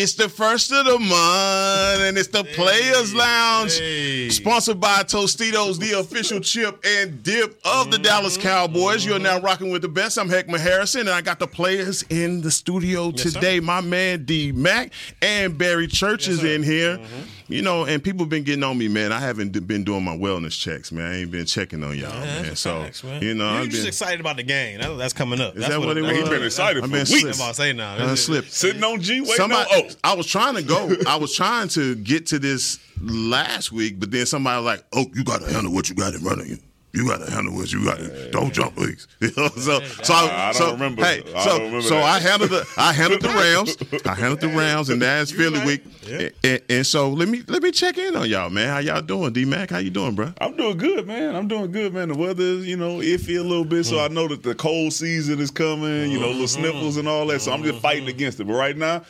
It's the first of the month, and it's the hey, Players Lounge, hey. sponsored by Tostitos, the official chip and dip of the mm-hmm. Dallas Cowboys. Mm-hmm. You're now rocking with the best. I'm Heckma Harrison, and I got the players in the studio yes, today. Sir. My man D Mac and Barry Church yes, is sir. in here. Mm-hmm. You know, and people been getting on me, man. I haven't been doing my wellness checks, man. I ain't been checking on y'all, yeah, man. So facts, man. you know, you're I'm just excited about the game. that's coming up. Is that's that what, what it was? He's been excited I've been for weeks. I'm about to say now. Uh, slip. Sitting on G, waiting somebody, on O. I was trying to go. I was trying to get to this last week, but then somebody was like, "Oh, you got to handle what you got in front of you." You got to handle what you got. to Don't jump, please. so, so I, I so, remember. Hey, so, remember so I handled the I handled the Rams. I handled the Rams, and that's Philly week. Yeah. And, and, so let me let me check in on y'all, man. How y'all doing, D Mac? How you doing, bro? I'm doing good, man. I'm doing good, man. The weather is, you know, iffy a little bit, so mm. I know that the cold season is coming. You know, little mm-hmm. sniffles and all that. So I'm just fighting against it. But right now,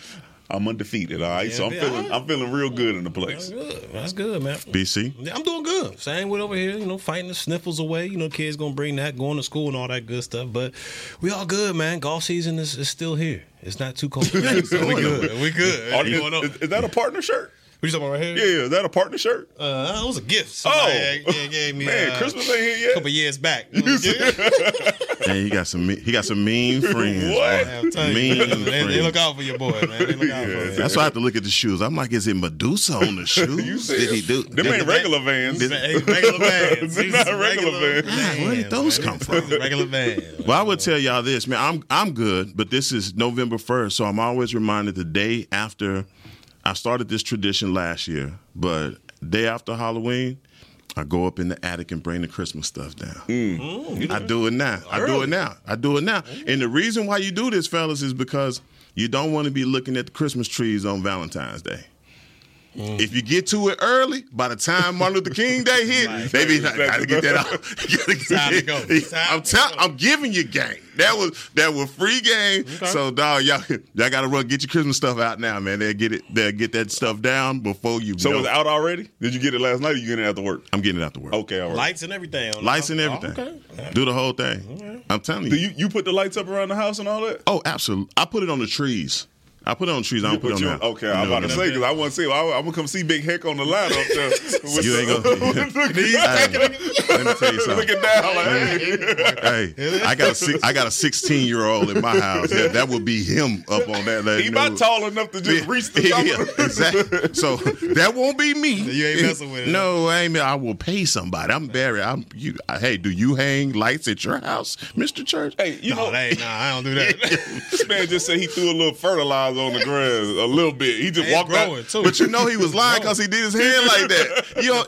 I'm undefeated. All right, yeah, so I'm feeling I'm feeling real good in the place. That's good. That's good, man. BC, I'm doing good. Same with over here. You know, fighting the sniffles away. You know, kids gonna bring that, going to school and all that good stuff. But we all good, man. Golf season is, is still here. It's not too cold. so we good. We good. Are, is, is, that a partner shirt? What you talking about right here? Yeah, is that a partner shirt? Uh, it was a gift. Somebody oh, gave me, man, uh, Christmas ain't here yet. A couple years back. man, he got some he got some mean friends. What? Mean they, friends. They look out for your boy, man. They look out yeah, for That's why I have to look at the shoes. I'm like, is it Medusa on the shoes? Did he do? Them ain't regular vans. Did, regular vans. They're not regular, regular vans. Man, where did those man. come from? regular vans. Well, I would tell y'all this, man. I'm I'm good, but this is November first, so I'm always reminded the day after I started this tradition last year, but day after Halloween, I go up in the attic and bring the Christmas stuff down. Mm. Mm, I do it now. I do it now. I do it now. And the reason why you do this, fellas, is because you don't want to be looking at the Christmas trees on Valentine's Day. Mm. If you get to it early, by the time Martin Luther King Day hit, they be like, gotta get that out. Time to go. Time I'm telling, I'm giving you game. That was that was free game. Okay. So dog, y'all y'all gotta run get your Christmas stuff out now, man. They'll get it. They'll get that stuff down before you. So know. it's out already? Did you get it last night? or You getting it after work? I'm getting it after work. Okay, all right. Lights and everything. Lights and everything. Oh, okay. Do the whole thing. I'm telling you. Do you you put the lights up around the house and all that? Oh, absolutely. I put it on the trees. I put it on trees. I don't put, put it on that. Okay, I'm about to say because I want to see. I, am gonna come see Big Heck on the line up there. you ain't gonna. let me tell you something. Looking down like, hey, hey, I got a I got a 16 year old in my house. That, that would be him up on that. that he about tall enough to just reach the top. Yeah, exactly. So that won't be me. You ain't messing with it. No, I ain't. I will pay somebody. I'm Barry. I'm you. Hey, do you hang lights at your house, Mister Church? Hey, you no, know, nah, I don't do that. this man just said he threw a little fertilizer on the ground a little bit. He just walked out. too. But you know he was lying because he did his hand like that. You know,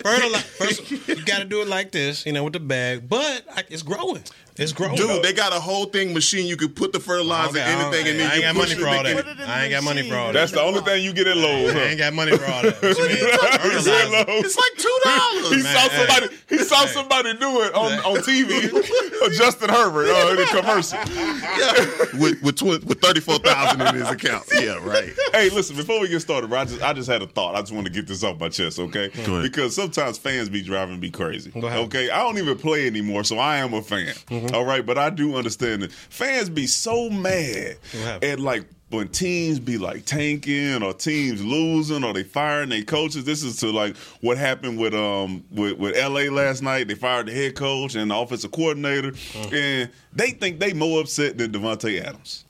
first, you got to do it like this, you know, with the bag. But it's growing. It's growing. Dude, they got a whole thing machine you could put the fertilizer, okay, anything, and then I ain't got money for all that. I ain't got money for all that. That's the only thing you get at Lowe's. I ain't got money for all that. What you mean? It's like two dollars. He saw somebody. He saw somebody do it on, on TV. Justin Herbert uh, in a commercial. Yeah, with with, tw- with thirty four thousand in his account. Yeah, right. Hey, listen. Before we get started, bro, I just I just had a thought. I just want to get this off my chest, okay? Because sometimes fans be driving me crazy. Okay, I don't even play anymore, so I am a fan. Mm-hmm. All right, but I do understand that fans be so mad at like when teams be like tanking or teams losing or they firing their coaches. This is to like what happened with um with, with LA last night. They fired the head coach and the offensive coordinator, mm. and they think they more upset than Davante Adams.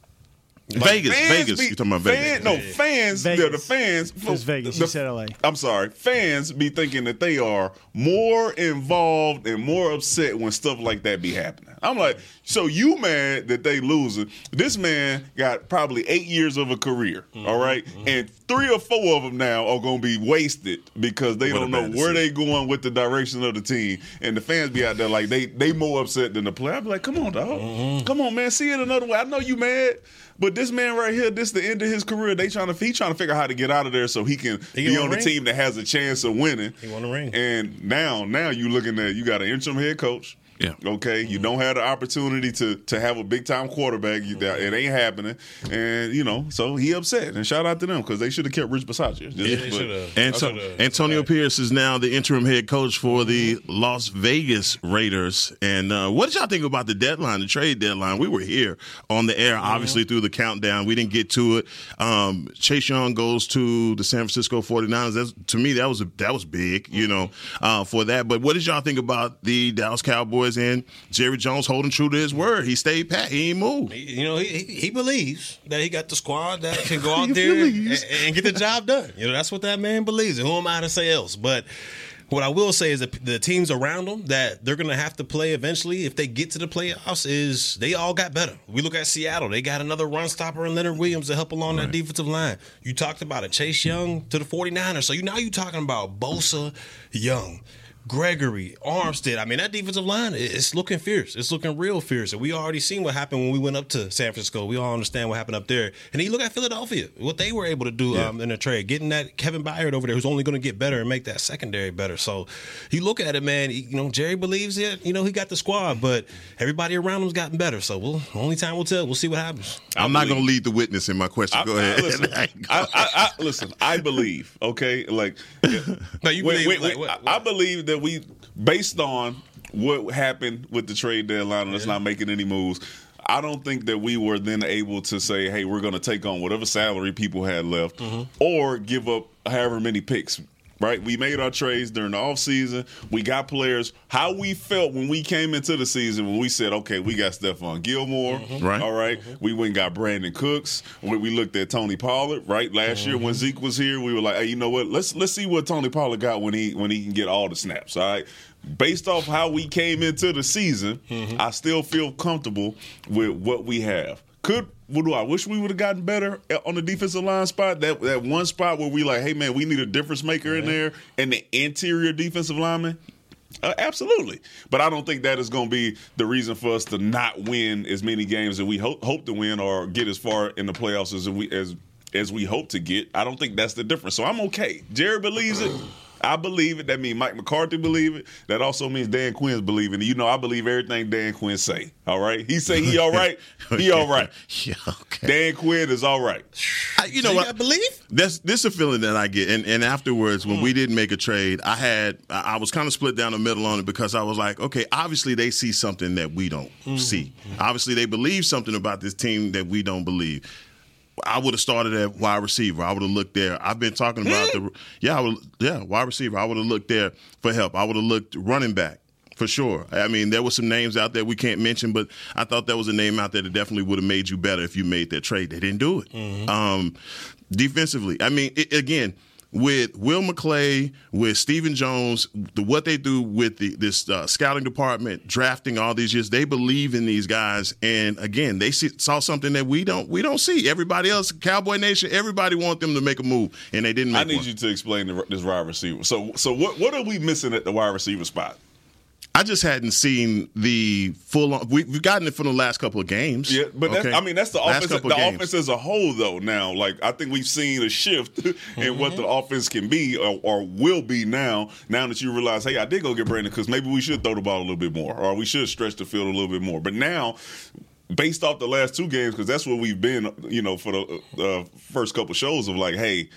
Like Vegas, Vegas. Be, you talking about Vegas? Fan, no, fans. Vegas. The fans. It's Vegas. The, you said LA. I'm sorry. Fans be thinking that they are more involved and more upset when stuff like that be happening. I'm like, so you mad that they losing? This man got probably eight years of a career. Mm-hmm, all right? mm-hmm. and three or four of them now are going to be wasted because they what don't know where they going with the direction of the team, and the fans be out there like they they more upset than the player. I be like, come on, dog, mm-hmm. come on, man, see it another way. I know you mad. But this man right here, this the end of his career. They trying to he trying to figure out how to get out of there so he can He be on a the ring. team that has a chance of winning. He want a ring. And now, now you looking at you got an interim head coach. Yeah. Okay. You don't have the opportunity to to have a big time quarterback. You, that, it ain't happening. And you know, so he upset. And shout out to them because they should have kept Rich Bisaccia. Yeah, they should've. Anto- I should've- Antonio Pierce is now the interim head coach for the Las Vegas Raiders. And uh, what did y'all think about the deadline, the trade deadline? We were here on the air, obviously through the countdown. We didn't get to it. Um, Chase Young goes to the San Francisco 49ers. That's, to me, that was a, that was big, you know, uh, for that. But what did y'all think about the Dallas Cowboys and Jerry Jones holding true to his word? He stayed pat. He ain't moved. You know, he, he believes that he got the squad that can go out there and, and get the job done. You know, that's what that man believes. And who am I to say else? But what I will say is that the teams around them that they're going to have to play eventually if they get to the playoffs is they all got better. We look at Seattle; they got another run stopper in Leonard Williams to help along that defensive line. You talked about it, Chase Young to the 49ers. So you now you're talking about Bosa, Young. Gregory, Armstead. I mean, that defensive line it's looking fierce. It's looking real fierce. And we already seen what happened when we went up to San Francisco. We all understand what happened up there. And you look at Philadelphia, what they were able to do um, in the trade, getting that Kevin Byard over there, who's only going to get better and make that secondary better. So you look at it, man. You know, Jerry believes it. You know, he got the squad, but everybody around him's gotten better. So we'll only time will tell. We'll see what happens. I'm not going to lead the witness in my question. I- Go I- ahead. listen, I, I, I, listen, I believe, okay? Like, No, you wait, believe, wait, like, wait, what- I I believe that we, based on what happened with the trade deadline and us not making any moves, I don't think that we were then able to say, hey, we're going to take on whatever salary people had left Mm-hmm. or give up however many picks. Right, we made our trades during the offseason. We got players. How we felt when we came into the season when we said, "Okay, we got Stephon Gilmore, Mm-hmm. Right. All right, we went and got Brandin Cooks. When we looked at Tony Pollard, right last year Mm-hmm. when Zeke was here, we were like, "Hey, you know what? Let's let's see what Tony Pollard got when he when he can get all the snaps." All right, based off how we came into the season, Mm-hmm. I still feel comfortable with what we have. Could what do I wish we would have gotten better on the defensive line spot? That that one spot where we like, hey man, we need a difference maker in there, and the interior defensive lineman. Uh, absolutely, but I don't think that is going to be the reason for us to not win as many games that we hope hope to win or get as far in the playoffs as we as as we hope to get. I don't think that's the difference. So I'm okay. Jerry believes it. I believe it. That means Mike McCarthy believe it. That also means Dan Quinn's believing it. You know, I believe everything Dan Quinn say. All right, he say he all right. He all right. yeah, okay. Dan Quinn is all right. I- you know So what? got belief? That's this is a feeling that I get, and and afterwards when hmm. we didn't make a trade, I had I I was kind of split down the middle on it because I was like, okay, obviously they see something that we don't hmm. see. Obviously they believe something about this team that we don't believe. I would have started at wide receiver. I would have looked there. I've been talking about the yeah, I would, yeah, wide receiver. I would have looked there for help. I would have looked running back for sure. I mean, there were some names out there we can't mention, but I thought there was a name out there that definitely would have made you better if you made that trade. They didn't do it. Um, defensively, I mean, it, again. With Will McClay, with Stephen Jones, the, what they do with the, this uh, scouting department, drafting all these years, they believe in these guys. And again, they see, saw something that we don't we don't see. Everybody else, Cowboy Nation, everybody want them to make a move, and they didn't make I need one. you to explain the, this wide receiver. So, so what what are we missing at the wide receiver spot? I just hadn't seen the full. On, we, we've gotten it from the last couple of games. Yeah, but that's, okay? I mean that's the Last offense. The games. offense as a whole, though. Now, like I think we've seen a shift in what the offense can be or, or will be now. Now that you realize, hey, I did go get Brandin because maybe we should throw the ball a little bit more, or we should stretch the field a little bit more. But now. Based off the last two games, because that's where we've been, you know, for the uh, first couple shows of like, hey,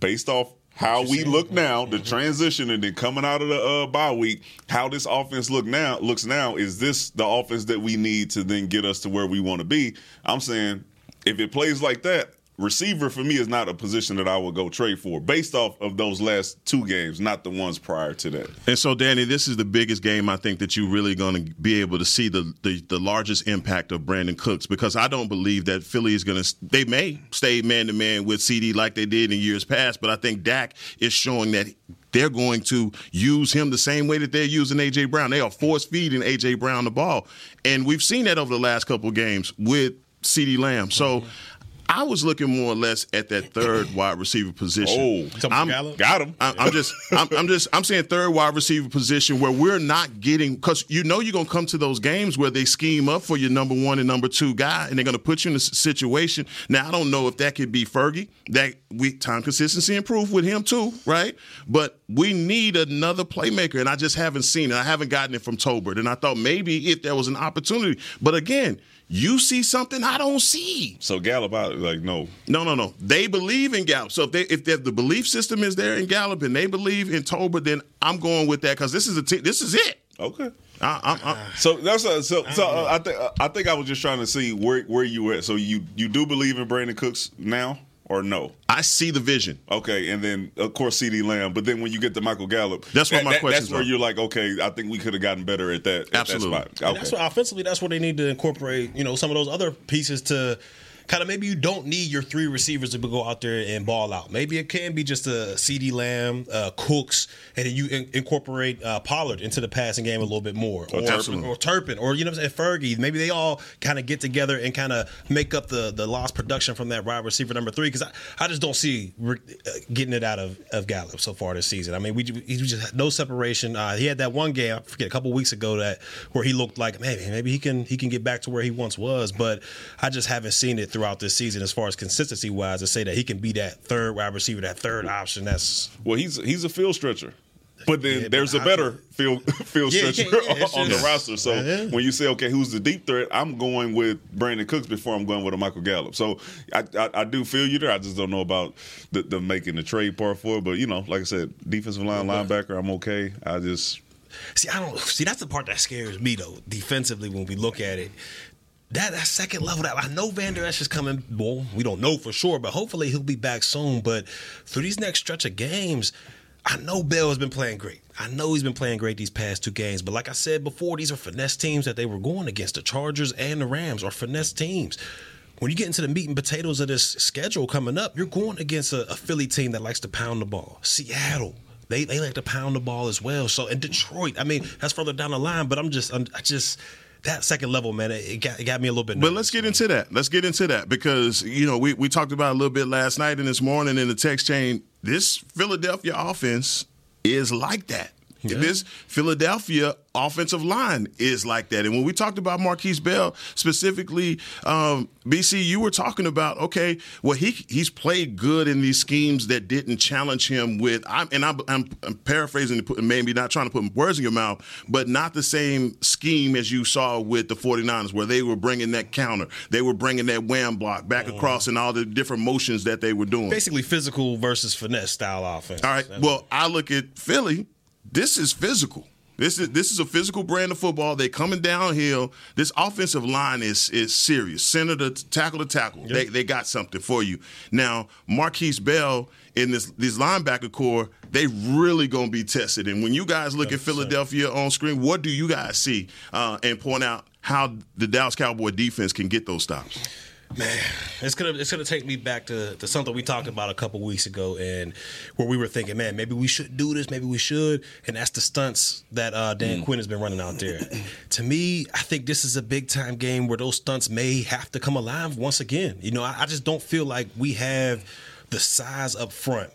based off how we look now, the transition, and then coming out of the uh, bye week, how this offense look now looks now is this the offense that we need to then get us to where we want to be? I'm saying if it plays like that, receiver for me is not a position that I would go trade for based off of those last two games, not the ones prior to that. And so, Danny, this is the biggest game I think that you're really going to be able to see the, the the largest impact of Brandin Cooks because I don't believe that Philly is going to. They may stay man to man with CeeDee like they did in years past, but I think Dak is showing that. They're going to use him the same way that they're using AJ Brown. They are force feeding AJ Brown the ball, and we've seen that over the last couple games with CeeDee Lamb. So. I was looking more or less at that third wide receiver position. Oh, I'm, got him. I, I'm just, I'm, I'm just, I'm saying third wide receiver position where we're not getting because you know you're gonna come to those games where they scheme up for your number one and number two guy, and they're gonna put you in a situation. Now I don't know if that could be Fergie. That we time consistency improved with him too, right? But we need another playmaker, and I just haven't seen it. I haven't gotten it from Tolbert, and I thought maybe if there was an opportunity, but again you see something I don't see. So Gallup, I like no, no, no, no. They believe in Gallup. So if they if the belief system is there in Gallup and they believe in Tolbert, then I'm going with that because this is a t- this is it. Okay. I, I, I, so that's a, so so uh, I think I think I was just trying to see where where you at. So you you do believe in Brandin Cooks now? Or no? I see the vision. Okay, and then of course CeeDee Lamb, but then when you get to Michael Gallup, that's what my question. That's where you're like, okay, I think we could have gotten better at that. Absolutely. At that spot. Okay. That's what offensively. That's where they need to incorporate. You know, some of those other pieces to kind of maybe you don't need your three receivers to go out there and ball out. Maybe it can be just a CeeDee Lamb, uh, Cooks, and then you in- incorporate uh, Pollard into the passing game a little bit more, or, or Turpin, or, Turpin, or you know, what I'm saying Fergie. Maybe they all kind of get together and kind of make up the the lost production from that wide receiver number three. Because I, I just don't see uh, getting it out of, of Gallup so far this season. I mean, we he just had no separation. Uh, he had that one game, I forget, a couple weeks ago that where he looked like maybe maybe he can he can get back to where he once was, but I just haven't seen it throughout this season as far as consistency wise to say that he can be that third wide receiver, that third option. That's well, he's he's a field stretcher. But then yeah, there's but a better field field yeah, stretcher yeah, on, the roster. So when you say, okay, who's the deep threat? I'm going with Brandin Cooks before I'm going with a Michael Gallup. So I, I, I do feel you there. I just don't know about the, the, making the trade part for it. But you know, like I said, defensive line, linebacker, I'm okay. I just see. I don't see. That's the part that scares me though. Defensively, when we look at it, that, that second level that I know Vander Esch is coming. Well, we don't know for sure, but hopefully he'll be back soon. But through these next stretch of games, I know Bell has been playing great. I know he's been playing great these past two games. But like I said before, these are finesse teams that they were going against. The Chargers and the Rams are finesse teams. When you get into the meat and potatoes of this schedule coming up, you're going against a, a Philly team that likes to pound the ball. Seattle, they they like to pound the ball as well. So in Detroit, I mean, that's further down the line. But I'm just, I'm, I just that second level, man, it got, it got me a little bit. Nervous, but let's get into that. Let's get into that because you know we we talked about a little bit last night and this morning in the text chain. This Philadelphia offense is like that. Yeah. This Philadelphia offensive line is like that. And when we talked about Markquese Bell specifically, um, BC, you were talking about okay, well he he's played good in these schemes that didn't challenge him with. I'm, and I'm, I'm, I'm paraphrasing, maybe not trying to put words in your mouth, but not the same scheme as you saw with the 49ers, where they were bringing that counter, they were bringing that wham block back mm. across, and all the different motions that they were doing. Basically, physical versus finesse style offense. All right. Well, I look at Philly this is physical. This is this is a physical brand of football. They're coming downhill. This offensive line is is serious. Center to tackle to tackle. Yep. They they got something for you. Now Markquese Bell in this these linebacker core, they really gonna be tested. And when you guys look 100%. at Philadelphia on screen, what do you guys see? Uh, and point out how the Dallas Cowboy defense can get those stops. Man, it's gonna it's gonna take me back to, to something we talked about a couple weeks ago, and where we were thinking, man, maybe we should do this, maybe we should, and that's the stunts that uh, Dan mm. Quinn has been running out there. to me, I think this is a big time game where those stunts may have to come alive once again. You know, I, I just don't feel like we have the size up front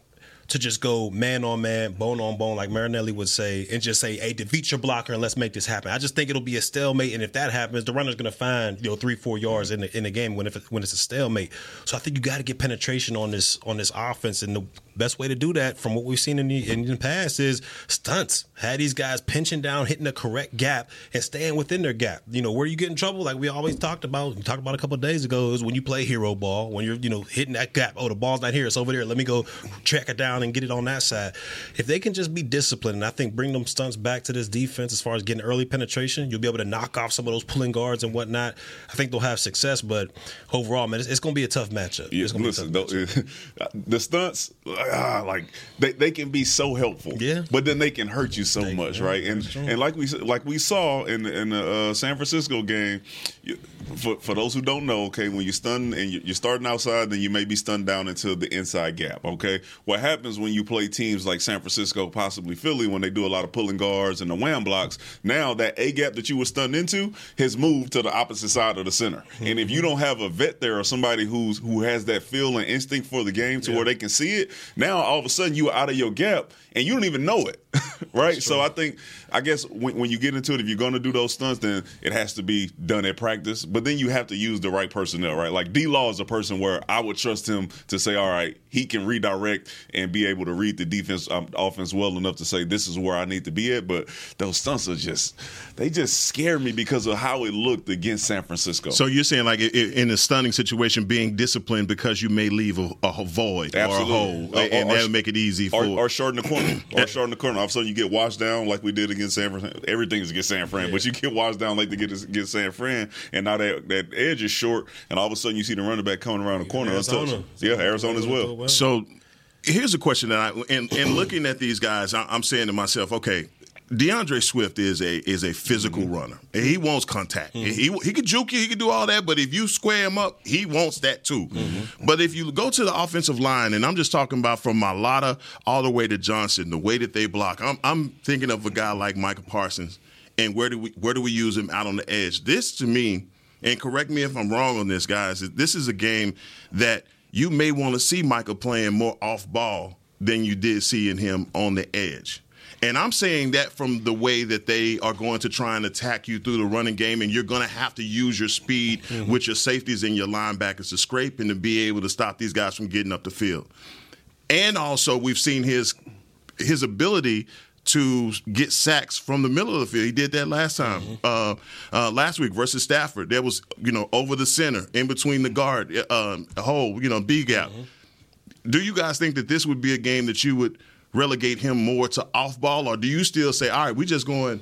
to just go man on man, bone on bone, like Marinelli would say, and just say, "Hey, defeat your blocker and let's make this happen." I just think it'll be a stalemate, and if that happens, the runner's going to find you know three, four yards in the in the game when if it, when it's a stalemate. So I think you got to get penetration on this on this offense, and the best way to do that, from what we've seen in the, in the past, is stunts. Had these guys pinching down, hitting the correct gap, and staying within their gap. You know, where you get in trouble, like we always talked about, we talked about a couple days ago, is when you play hero ball, when you're, you know, hitting that gap. Oh, the ball's not here, it's over there. Let me go track it down and get it on that side. If they can just be disciplined, and I think bring them stunts back to this defense as far as getting early penetration, you'll be able to knock off some of those pulling guards and whatnot. I think they'll have success, but overall, man, it's, it's going to be a tough matchup. Yeah, listen, matchup. the stunts ah, like they, they can be so helpful. Yeah. But then they can hurt you so They- much, yeah, right? And and like we like we saw in the, in the uh, San Francisco game, you, for for those who don't know, okay, when you stun and you- you're starting outside, then you may be stunned down into the inside gap. Okay, what happens when you play teams like San Francisco, possibly Philly, when they do a lot of pulling guards and the wham blocks? Now that a gap that you were stunned into has moved to the opposite side of the center, and if you don't have a vet there or somebody who's who has that feel and instinct for the game to where they can see it, now all of a sudden you are out of your gap and you don't even know it, right? So I think, I guess when, when you get into it, if you're going to do those stunts, then it has to be done at practice. But then you have to use the right personnel, right? Like D Law is a person where I would trust him to say, all right, he can redirect and be able to read the defense, um, offense well enough to say this is where I need to be at. But those stunts are just, they just scare me because of how it looked against San Francisco. So you're saying like in a stunning situation, being disciplined because you may leave a, a void Absolutely. or a hole, Or- and that would make it easy for. or, or shorten the corner, or shorten the corner. All of a sudden, you get washed down like we did against San Fran. Everything is against San Fran, but you get washed down like they get against San Fran, and now that that edge is short, and all of a sudden you see the running back coming around the corner Arizona. untouched. Yeah, Arizona as well. So here's a question that I and, and looking at these guys, I, I'm saying to myself, okay. D'Andre Swift is a is a physical Mm-hmm. runner. And he wants contact. He he could juke you, he could do all that, but if you square him up, he wants that too. Mm-hmm. But if you go to the offensive line, and I'm just talking about from Mailata all the way to Johnson, the way that they block, I'm I'm thinking of a guy like Micah Parsons, and where do we where do we use him out on the edge? This to me, and correct me if I'm wrong on this, guys. This is a game that you may want to see Micah playing more off ball than you did seeing him on the edge. And I'm saying that from the way that they are going to try and attack you through the running game, and you're going to have to use your speed with your safeties and your linebackers to scrape and to be able to stop these guys from getting up the field. And also, we've seen his his ability to get sacks from the middle of the field. He did that last time, uh, uh, last week versus Stafford. There was, you know, over the center, in between the guard, uh, a hole, you know, B gap. Do you guys think that this would be a game that you would relegate him more to off ball, or do you still say, all right, we're just going,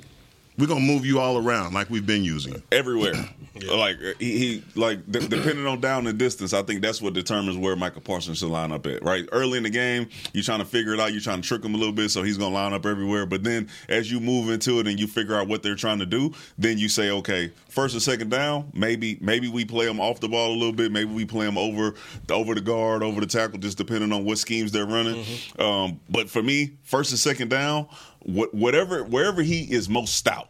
we're going to move you all around like we've been using? everywhere. Like he, he like d- depending on down and distance, I think that's what determines where Micah Parsons should line up at. Right, early in the game, you're trying to figure it out. You're trying to trick him a little bit, so he's going to line up everywhere. But then as you move into it and you figure out what they're trying to do, then you say, okay, first and second down, maybe maybe we play him off the ball a little bit. Maybe we play him over over the guard, over the tackle, just depending on what schemes they're running. Um, but for me, first and second down, what, whatever wherever he is most stout.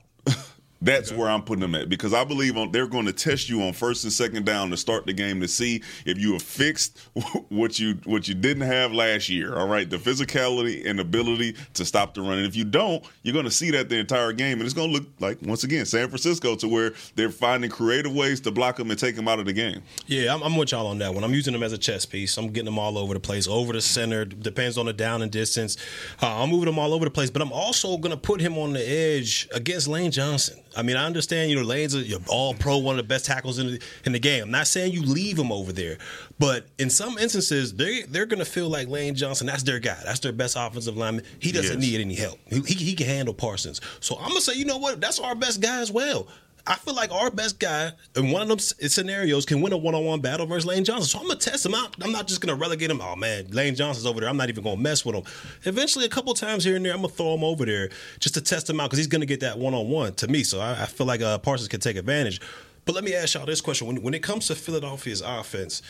That's where I'm putting them at because I believe on, they're going to test you on first and second down to start the game to see if you have fixed what you what you didn't have last year. All right, the physicality and ability to stop the run. And if you don't, you're going to see that the entire game, and it's going to look like once again San Francisco to where they're finding creative ways to block them and take them out of the game. Yeah, I'm, I'm with y'all on that one. I'm using them as a chess piece. I'm getting them all over the place, over the center. Depends on the down and distance. Uh, I'm moving them all over the place, but I'm also going to put him on the edge against Lane Johnson. I mean, I understand you know Lane's a you're all pro, one of the best tackles in the, in the game. I'm not saying you leave him over there, but in some instances, they they're going to feel like Lane Johnson. That's their guy. That's their best offensive lineman. He doesn't Yes. need any help. He, he, he can handle Parsons. So I'm gonna say, you know what? That's our best guy as well. I feel like our best guy in one of them scenarios can win a one-on-one battle versus Lane Johnson. So I'm gonna test him out. I'm not just gonna relegate him. Oh man, Lane Johnson's over there. I'm not even gonna mess with him. Eventually, a couple times here and there, I'm gonna throw him over there just to test him out because he's gonna get that one-on-one to me. So I, I feel like uh, Parsons can take advantage. But let me ask y'all this question: when, when it comes to Philadelphia's offense,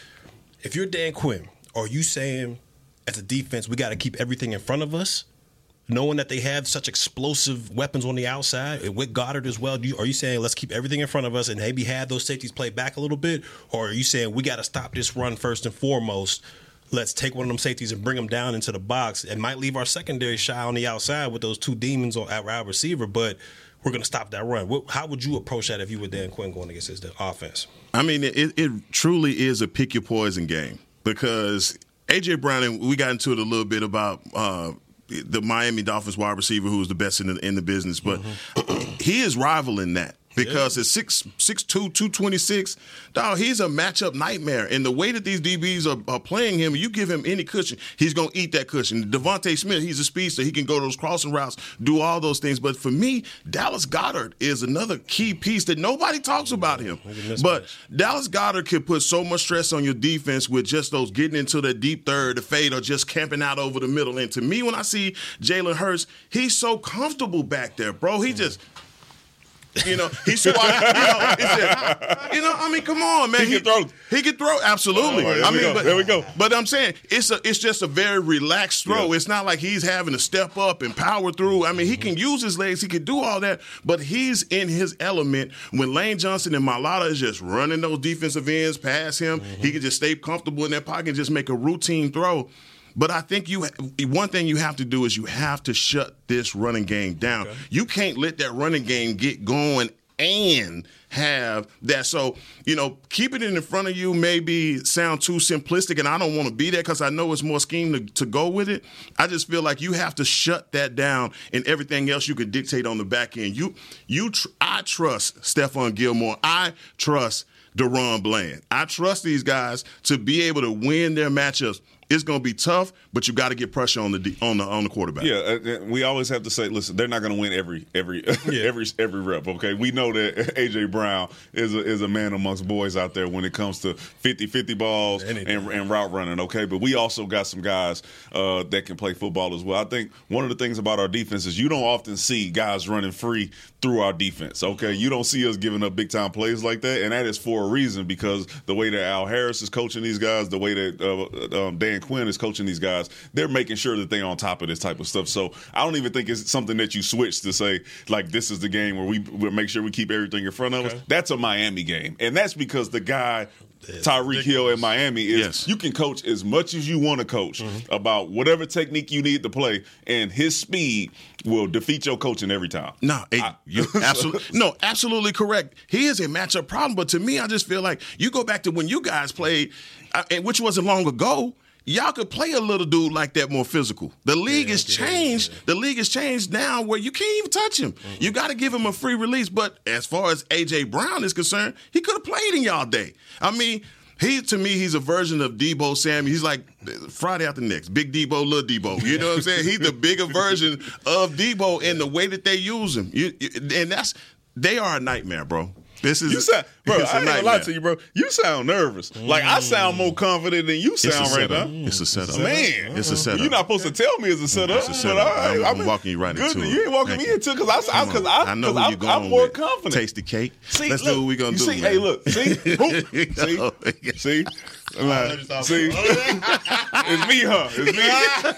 if you're Dan Quinn, are you saying as a defense we got to keep everything in front of us? Knowing that they have such explosive weapons on the outside with Goedert as well, you, are you saying let's keep everything in front of us and maybe have those safeties play back a little bit, or are you saying we got to stop this run first and foremost? Let's take one of them safeties and bring them down into the box. It might leave our secondary shy on the outside with those two demons on at wide receiver, but we're going to stop that run. How would you approach that if you were Dan Quinn going against his offense? I mean, it, it truly is a pick your poison game because AJ Brown and we got into it a little bit about uh, the Miami Dolphins wide receiver who's the best in the, in the business, but he is rivaling that because yeah. it's six six two two twenty six. Dog, he's a matchup nightmare. And the way that these DBs are, are playing him, you give him any cushion, he's gonna eat that cushion. DeVonta Smith, he's a speedster. He can go those crossing routes, do all those things. But for me, Dallas Goedert is another key piece that nobody talks about him. But Dallas Goedert can put so much stress on your defense with just those getting into the deep third, the fade, or just camping out over the middle. And to me, when I see Jalen Hurts, he's so comfortable back there, bro. He just you know, he swat. You know, he said, you know, I mean, come on, man. He, he can throw. He can throw. Absolutely. Oh, I mean, but, there we go. But I'm saying it's a, it's just a very relaxed throw. Yeah. It's not like he's having to step up and power through. I mean, he can use his legs. He can do all that. But he's in his element when Lane Johnson and Mailata is just running those defensive ends past him. Mm-hmm. He can just stay comfortable in that pocket and just make a routine throw. But I think you one thing you have to do is you have to shut this running game down. Okay. You can't let that running game get going and have that. So, you know, keep it in front of you maybe sound too simplistic, and I don't want to be that because I know it's more scheme to, to, go with it. I just feel like you have to shut that down, and everything else you can dictate on the back end. You, you, tr- I trust Stephon Gilmore. I trust DaRon Bland. I trust these guys to be able to win their matchups it's going to be tough, but you got to get pressure on the on the on the quarterback. Yeah, uh, uh we always have to say, listen, they're not going to win every every yeah. every every rep. Okay, we know that AJ Brown is a, is a man amongst boys out there when it comes to 50-50 balls and, and, route running. Okay, but we also got some guys uh, that can play football as well. I think one of the things about our defense is you don't often see guys running free through our defense. Okay, you don't see us giving up big time plays like that, and that is for a reason because the way that Al Harris is coaching these guys, the way that uh, um, Dan Quinn is coaching these guys, they're making sure that they're on top of this type of stuff. So I don't even think it's something that you switch to say like this is the game where we we make sure we keep everything in front of okay. us. That's a Miami game, and that's because the guy Tyreek Hill in Miami is yes. you can coach as much as you want to coach mm-hmm. about whatever technique you need to play, and his speed will defeat your coaching every time. No, you absolutely no, absolutely correct. He is a matchup problem, but to me, I just feel like you go back to when you guys played, uh, which wasn't long ago y'all could play a little dude like that more physical. The league yeah, has changed. Yeah. The league has changed now where you can't even touch him. Mm-hmm. You got to give him a free release. But as far as AJ Brown is concerned, he could have played in y'all day. I mean. He to me, he's a version of Deebo Samuel. He's like Friday after next, big Deebo, little Deebo. You know what I'm saying? He's the bigger version of Deebo in the way that they use him. You, and that's they are a nightmare, bro. This is you sound, bro. I ain't gonna lie to you, bro. You sound nervous. Mm. Like I sound more confident than you sound right now. It's a setup, man. It's a setup. You're not supposed to tell me it's a setup. It's a setup. I, I'm, I'm walking you right into it. You ain't walking me into because I, because I, I, know who you're going I'm more confident. Taste the cake. See, Let's do what we gonna you do. See, hey, look, see, see, see. Like, see, it's me, huh? It's me.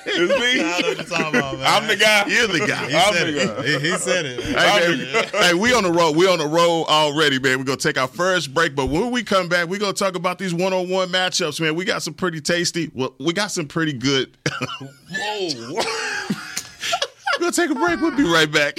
It's me. I know what you're talking about, man. I'm the guy. You're the guy. He I'm said the guy. It. He, he said it. Hey, hey, we on the road. We on the road already, man. We're gonna take our first break, but when we come back, we're gonna talk about these one-on-one matchups, man. We got some pretty tasty. Well, we got some pretty good. Whoa. we're gonna take a break. We'll be right back.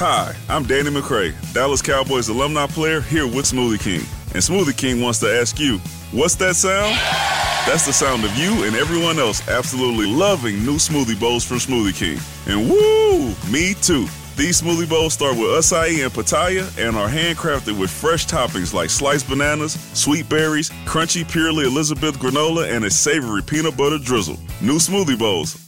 Hi, I'm Danny McCray, Dallas Cowboys alumni player here with Smoothie King. And Smoothie King wants to ask you, what's that sound? That's the sound of you and everyone else absolutely loving new smoothie bowls from Smoothie King. And woo, me too. These smoothie bowls start with acai and pitaya and are handcrafted with fresh toppings like sliced bananas, sweet berries, crunchy Purely Elizabeth granola, and a savory peanut butter drizzle. New smoothie bowls,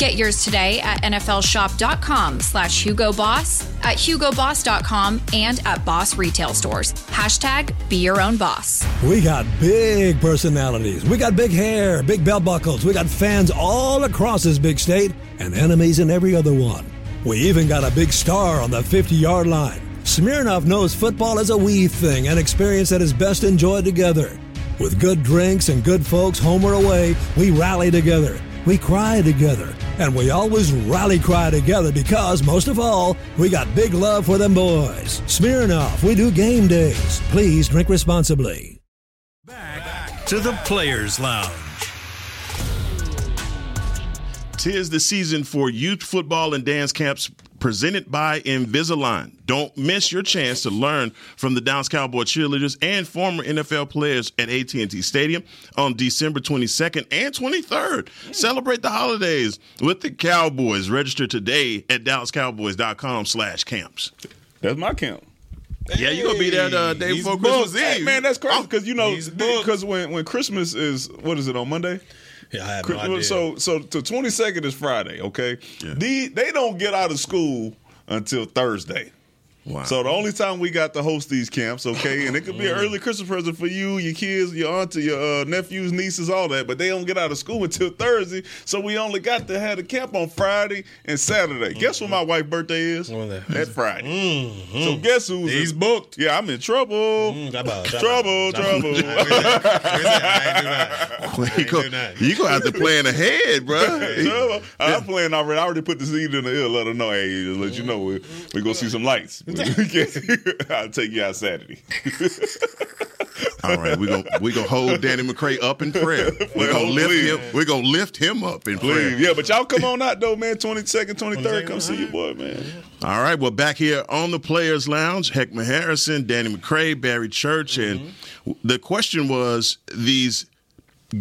Get yours today at nflshop.com slash hugoboss, at hugoboss.com, and at Boss Retail Stores. Hashtag be your own boss. We got big personalities. We got big hair, big belt buckles. We got fans all across this big state and enemies in every other one. We even got a big star on the 50 yard line. Smirnoff knows football is a wee thing, an experience that is best enjoyed together. With good drinks and good folks home or away, we rally together. We cry together. And we always rally cry together because, most of all, we got big love for them boys. Smirnoff, we do game days. Please drink responsibly. Back to the Players Lounge. Tis the season for youth football and dance camps presented by Invisalign. Don't miss your chance to learn from the Dallas Cowboy cheerleaders and former NFL players at AT&T Stadium on December 22nd and 23rd. Celebrate the holidays with the Cowboys. Register today at dallascowboys.com slash camps. That's my camp. Yeah, you're gonna be there the day before. Christmas Hey, man, that's crazy oh, because you know because when when Christmas is what is it on Monday? Yeah, I have no idea. So so the twenty second is Friday. Okay, the, they don't get out of school until Thursday. Wow. So the only time we got to host these camps, okay, and it could be an early Christmas present for you, your kids, your auntie, your uh, nephews, nieces, all that. But they don't get out of school until Thursday, so we only got to have the camp on Friday and Saturday. Guess what my wife's birthday is? That- That Friday. So guess who's He's in- booked. Yeah, I'm in trouble. Mm, about- trouble, trouble. you go, you gonna have to plan ahead, bro. I'm playing already. I already put the seed in the ear. Let her know. Hey, just let you know we we gonna see some lights. I'll take you out Saturday. All right, we gonna we gonna hold Danny McCray up in prayer. We're gonna lift Please. him. We're gonna lift him up in prayer. Yeah, but y'all come on out though, man. Twenty second, twenty third. Come see your boy, man. All right, well, back here on the Players Lounge, Heckman Harrison, Danny McCray, Barry Church, and mm-hmm. the question was these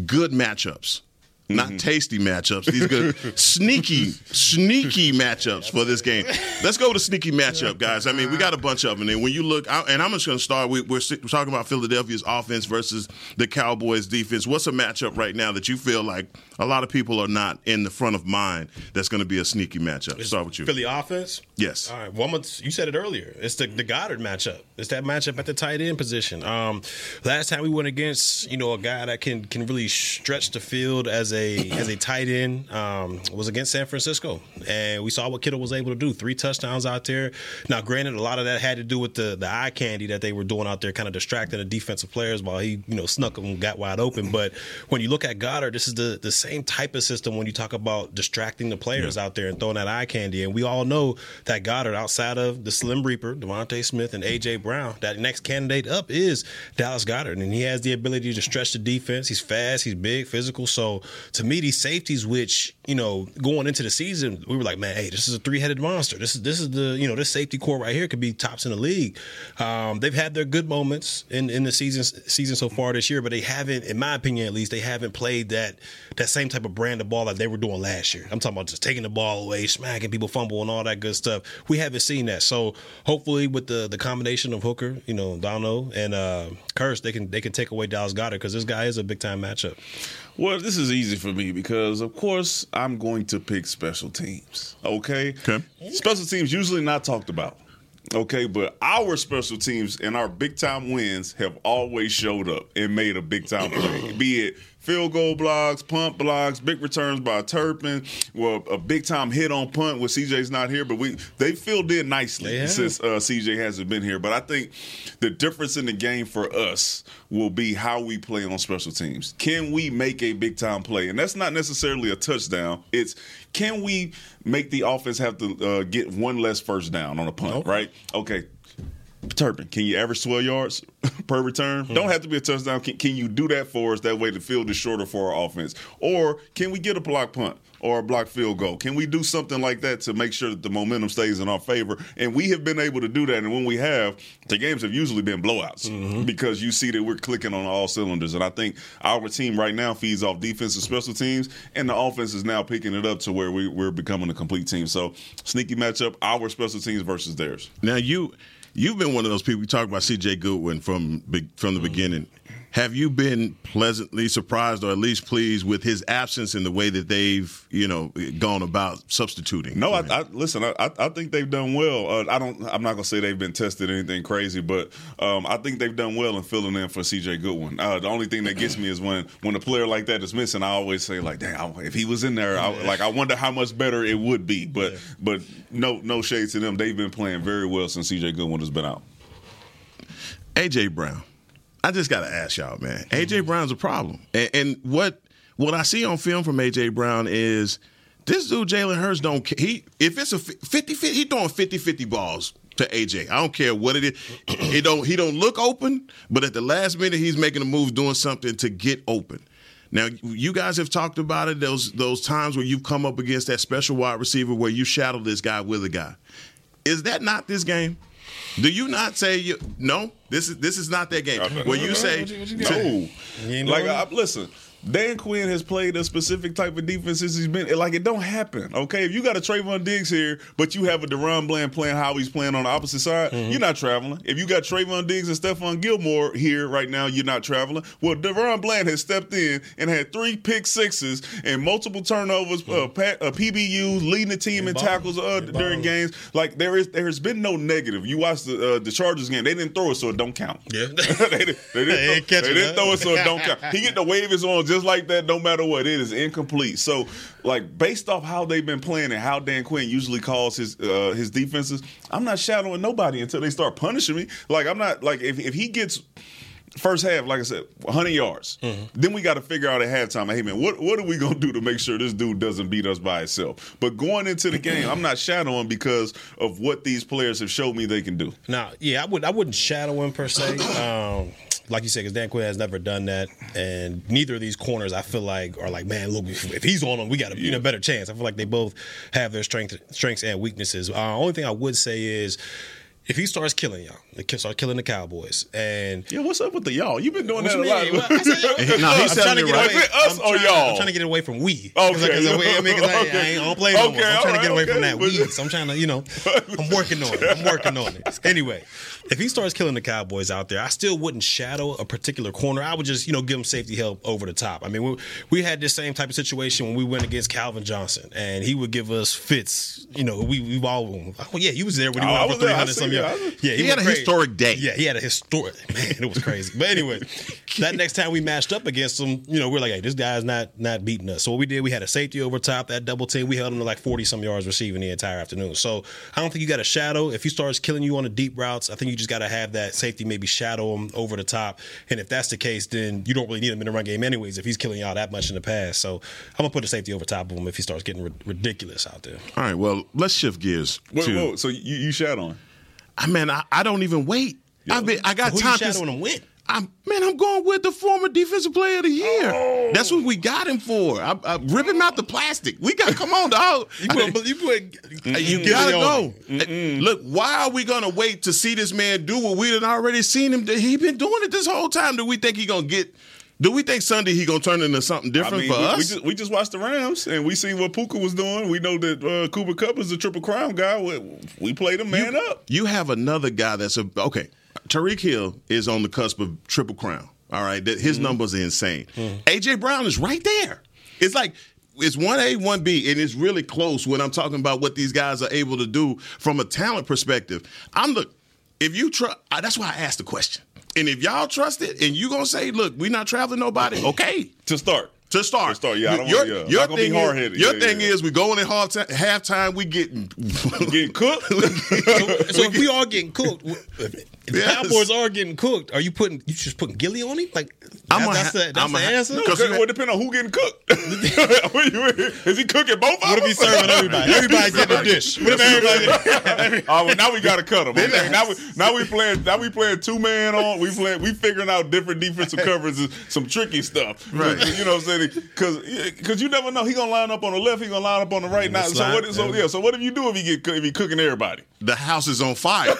good matchups. Not tasty matchups. These good, sneaky, sneaky matchups for this game. Let's go to sneaky matchup, guys. I mean, we got a bunch of them. And when you look, and I'm just going to start. We, we're, we're talking about Philadelphia's offense versus the Cowboys' defense. What's a matchup right now that you feel like a lot of people are not in the front of mind that's going to be a sneaky matchup? Start with you. Philly offense. Yes. All right. Well, I'm you said it earlier. It's the, the Goedert matchup. It's that matchup at the tight end position. Um, last time we went against you know a guy that can can really stretch the field as a as a tight end um, was against San Francisco, and we saw what Kittle was able to do. Three touchdowns out there. Now, granted, a lot of that had to do with the the eye candy that they were doing out there, kind of distracting the defensive players while he you know snuck them and got wide open. But when you look at Goedert, this is the the same type of system when you talk about distracting the players out there and throwing that eye candy. And we all know that Goedert, outside of the Slim Reaper, DeVonta Smith, and AJ Brown, that next candidate up is Dallas Goedert, and he has the ability to stretch the defense. He's fast, he's big, physical. So to me, these safeties, which you know, going into the season, we were like, man, hey, this is a three headed monster. This is this is the you know this safety core right here could be tops in the league. Um, they've had their good moments in in the season season so far this year, but they haven't, in my opinion at least, they haven't played that that same type of brand of ball that they were doing last year. I'm talking about just taking the ball away, smacking people, fumble, and all that good stuff. We haven't seen that. So hopefully, with the the combination of Hooker, you know, Dono and uh, Kearse, they can they can take away Dallas Goedert because this guy is a big time matchup. Well, this is easy for me because, of course, I'm going to pick special teams. Okay. Okay. Special teams usually not talked about. Okay, but our special teams and our big time wins have always showed up and made a big time play. Be it field goal blocks, punt blocks, big returns by Turpin, well, a big time hit on punt with CJ's not here, but we they filled in nicely have. since uh, CJ hasn't been here. But I think the difference in the game for us will be how we play on special teams. Can we make a big time play? And that's not necessarily a touchdown. It's can we make the offense have to uh, get one less first down on a punt, right? Okay. Turpin, can you average 12 yards per return? Hmm. Don't have to be a touchdown. Can, can you do that for us? That way the field is shorter for our offense. Or can we get a block punt or a block field goal? Can we do something like that to make sure that the momentum stays in our favor? And we have been able to do that. And when we have, the games have usually been blowouts Mm-hmm. because you see that we're clicking on all cylinders. And I think our team right now feeds off defense and special teams, and the offense is now picking it up to where we, we're becoming a complete team. So sneaky matchup, our special teams versus theirs. Now you you've been one of those people. We talk about C.J. Goodwin from from the mm-hmm. beginning. Have you been pleasantly surprised or at least pleased with his absence in the way that they've, you know, gone about substituting? No, I, I, listen. I, I think they've done well. Uh, I don't. I'm not gonna say they've been tested anything crazy, but um, I think they've done well in filling in for C.J. Goodwin. Uh, the only thing that gets me is when when a player like that is missing. I always say like, damn, if he was in there, I, like I wonder how much better it would be. But yeah. but no no shade to them. They've been playing very well since C.J. Goodwin has been out. AJ Brown. I just got to ask y'all, man. AJ mm-hmm. Brown's a problem, and, and, what what I see on film from AJ Brown is this dude Jalen Hurts don't he if it's a 50 50 he throwing 50 50 balls to AJ. I don't care what it is. he don't he don't look open, but at the last minute he's making a move, doing something to get open. Now you guys have talked about it. Those those times where you've come up against that special wide receiver where you shadow this guy with a guy. Is that not this game? Do you not say you, no? This is this is not that game. Where you say no. Like I, listen, Dan Quinn has played a specific type of defense since he's been like it don't happen. Okay, if you got a Trevon Diggs here, but you have a DaRon Bland playing how he's playing on the opposite side, mm-hmm. you're not traveling. If you got Trevon Diggs and Stephon Gilmore here right now, you're not traveling. Well, DaRon Bland has stepped in and had three pick sixes and multiple turnovers, uh, mm-hmm. uh, PBUs, leading the team in tackles uh, during games. Like there is, there has been no negative. You watch the uh, the Chargers game; they didn't throw it, so it don't count. Yeah, they, they, didn't, they didn't, throw, they didn't throw it, so it don't count. He get the wave his on just like that, no matter what. It is incomplete. So, like based off how they've been playing and how Dan Quinn usually calls his uh, his defenses, I'm not shadowing nobody until they start punishing me. Like I'm not like if if he gets first half, like I said, 100 yards. Mm-hmm. Then we got to figure out at halftime, hey man, what what are we gonna do to make sure this dude doesn't beat us by himself? But going into the game, I'm not shadowing because of what these players have showed me they can do. Now, yeah, I would I wouldn't shadow him per se. Um, like you said, because Dan Quinn has never done that, and neither of these corners I feel like are like, man, look, if he's on them, we got a yeah. better chance. I feel like they both have their strength, strengths and weaknesses. Uh, only thing I would say is if he starts killing y'all, start killing the Cowboys, and yeah, what's up with the y'all? You've been doing that a lot. Well, said, no, he's I'm trying to get right. away. Us I'm or y'all? I'm trying to get away from we. Okay, cause, cause, I mean, cause I, okay. I, ain't, I don't play no okay, more. I'm trying right, to get away okay. from that we. So I'm trying to, you know, I'm working on it. I'm working on it. Anyway, if he starts killing the Cowboys out there, I still wouldn't shadow a particular corner. I would just, you know, give him safety help over the top. I mean, we, we had this same type of situation when we went against Calvin Johnson, and he would give us fits. You know, we we all, oh yeah, he was there when he oh, went over 300 some yards. Yeah, he, he had a crazy. historic day. Yeah, he had a historic man. It was crazy. But anyway, that next time we matched up against him, you know, we're like, hey, this guy's not not beating us. So what we did, we had a safety over top that double team. We held him to like 40 some yards receiving the entire afternoon. So I don't think you got a shadow. If he starts killing you on the deep routes, I think you just got to have that safety maybe shadow him over the top. And if that's the case, then you don't really need him in the run game anyways. If he's killing y'all that much in the past, so I'm gonna put a safety over top of him if he starts getting ridiculous out there. All right, well, let's shift gears. Wait, to, whoa, so you, you shadow him? I mean, I, I don't even wait. I mean, I got so time. Who you shadowing him with? I'm man, I'm going with the former defensive player of the year. Oh. That's what we got him for. I, I rip him out the plastic. We got come on, dog. you put, you, put, you gotta go. Mm-mm. Look, why are we gonna wait to see this man do what we had already seen him? do? He been doing it this whole time. Do we think he gonna get? Do we think Sunday he gonna turn into something different I mean, for we, us? We just, we just, watched the Rams and we seen what Puka was doing. We know that uh, Cooper Kupp is the triple crown guy. We, we played him man you, up. You have another guy that's a okay. Tyreek Hill is on the cusp of triple crown. All right, his mm-hmm. numbers are insane. Mm-hmm. AJ Brown is right there. It's like it's one A, one B, and it's really close when I'm talking about what these guys are able to do from a talent perspective. I'm the if you trust, that's why I asked the question. And if y'all trust it, and you gonna say, "Look, we're not traveling nobody," okay, to start. To start, to start, yeah. I don't your, want, yeah. your thing, is, your yeah, thing yeah. is, we going in half time, halftime, we getting getting cooked. so, so if we all getting cooked, if the yes. Cowboys are getting cooked, are you putting you just putting Gilly on him? Like I'm that, that's, the, that's I'm the answer. Because it would depend on who getting cooked. is he cooking both? What if he's serving everybody? Everybody getting a dish. What if everybody? oh, well, now we got to cut them. Okay? Now we now we playing now we playing two man on. We playing we figuring out different defensive coverages, some tricky stuff. Right. You know what I'm saying? Because because you never know he gonna line up on the left, he gonna line up on the right. Now, so what? So yeah. So what if you do if he get if he cooking everybody? the house is on fire.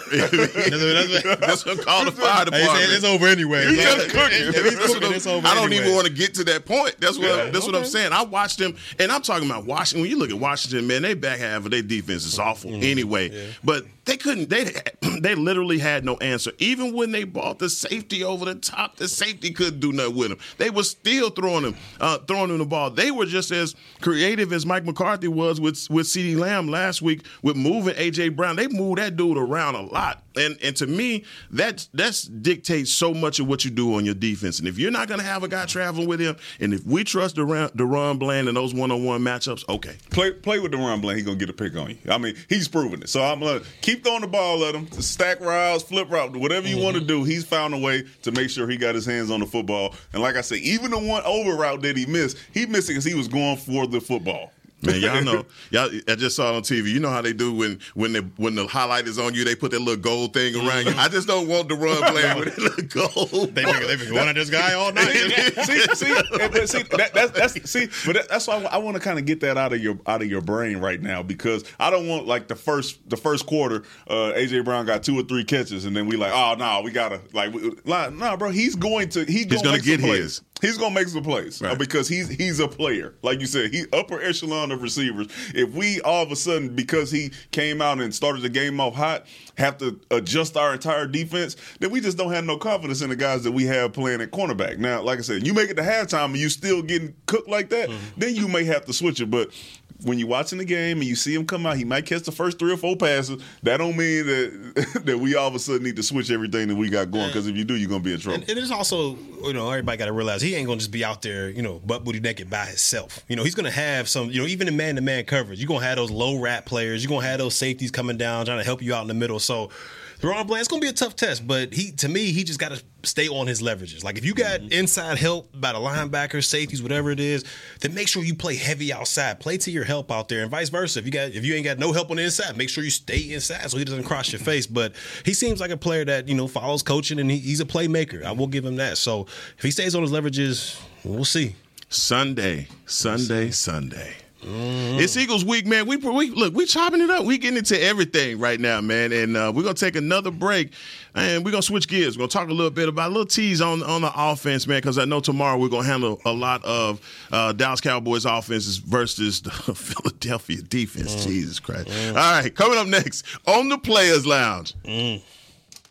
That's what call the fire department. It's over anyway. He's just cooking. I don't even want to get to that point. That's what yeah, that's okay. what I'm saying. I watched them, and I'm talking about Washington. When you look at Washington, man, they back half of their defense is awful mm-hmm. anyway. Yeah. But they couldn't. They they literally had no answer. Even when they bought the safety over the top, the safety couldn't do nothing with them. They were still throwing them, uh, throwing them the ball. They were just as creative as Mike McCarthy was with with CeeDee Lamb last week with moving AJ Brown. They moved that dude around a lot. And and to me, that that's dictates so much of what you do on your defense. And if you're not going to have a guy traveling with him, and if we trust DaRon, DaRon Bland in those one-on-one matchups, okay, play play with DaRon Bland. He's gonna get a pick on you. I mean, he's proven it. So I'm gonna keep throwing the ball at him, stack routes, flip route, whatever you mm-hmm. want to do. He's found a way to make sure he got his hands on the football. And like I said, even the one over route that he missed, he missed it because he was going for the football. Man, y'all know, y'all. I just saw it on TV. You know how they do when when the when the highlight is on you, they put that little gold thing around you. I just don't want the run playing with that little gold. They been, they been going at this guy all night. see, see, see, that, that's, that's see, but that, that's why I, I want to kind of get that out of your out of your brain right now because I don't want like the first the first quarter, uh, AJ Brown got two or three catches, and then we like, oh no, we gotta like, no, nah, bro, he's going to he's, he's gonna, gonna get his. He's gonna make some plays uh, right. because he's he's a player, like you said. He upper echelon of receivers. If we all of a sudden because he came out and started the game off hot, have to adjust our entire defense, then we just don't have no confidence in the guys that we have playing at cornerback. Now, like I said, you make it to halftime and you still getting cooked like that, mm-hmm. then you may have to switch it. But when you're watching the game and you see him come out, he might catch the first three or four passes. That don't mean that that we all of a sudden need to switch everything that we got going. Because if you do, you're gonna be in trouble. And, and there's also, you know, everybody got to realize he ain't gonna just be out there, you know, butt booty naked by himself. You know, he's gonna have some, you know, even in man to man coverage, you're gonna have those low rat players. You're gonna have those safeties coming down trying to help you out in the middle. So Ron Bland, it's gonna be a tough test, but he to me, he just gotta stay on his leverages. Like if you got mm-hmm. inside help by the linebackers, safeties, whatever it is, then make sure you play heavy outside. Play to your help out there, and vice versa. If you got if you ain't got no help on the inside, make sure you stay inside so he doesn't cross your face. But he seems like a player that you know follows coaching and he, he's a playmaker. I will give him that. So if he stays on his leverages, we'll see. Sunday, Sunday, Sunday. Mm-hmm. It's Eagles week, man. We, we look, we chopping it up. We getting into everything right now, man. And uh, we're gonna take another break, and we're gonna switch gears. We're gonna talk a little bit about a little tease on on the offense, man. Because I know tomorrow we're gonna handle a lot of uh, Dallas Cowboys offenses versus the Philadelphia defense. Mm. Jesus Christ! Mm. All right, coming up next on the Players Lounge. Mm.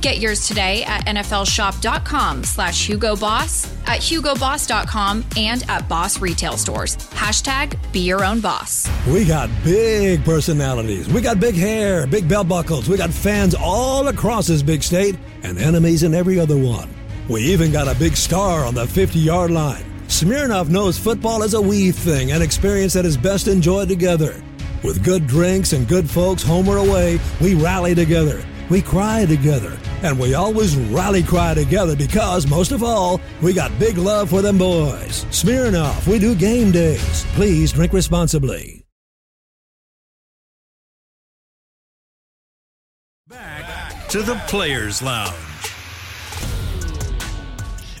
Get yours today at nflshop.com slash Hugo Boss, at hugoboss.com, and at Boss retail stores. Hashtag be your own boss. We got big personalities. We got big hair, big belt buckles. We got fans all across this big state and enemies in every other one. We even got a big star on the 50 yard line. Smirnoff knows football is a we thing, an experience that is best enjoyed together. With good drinks and good folks home or away, we rally together we cry together, and we always rally cry together because, most of all, we got big love for them boys. Smirnoff, we do game days. Please drink responsibly. Back to the Players Lounge.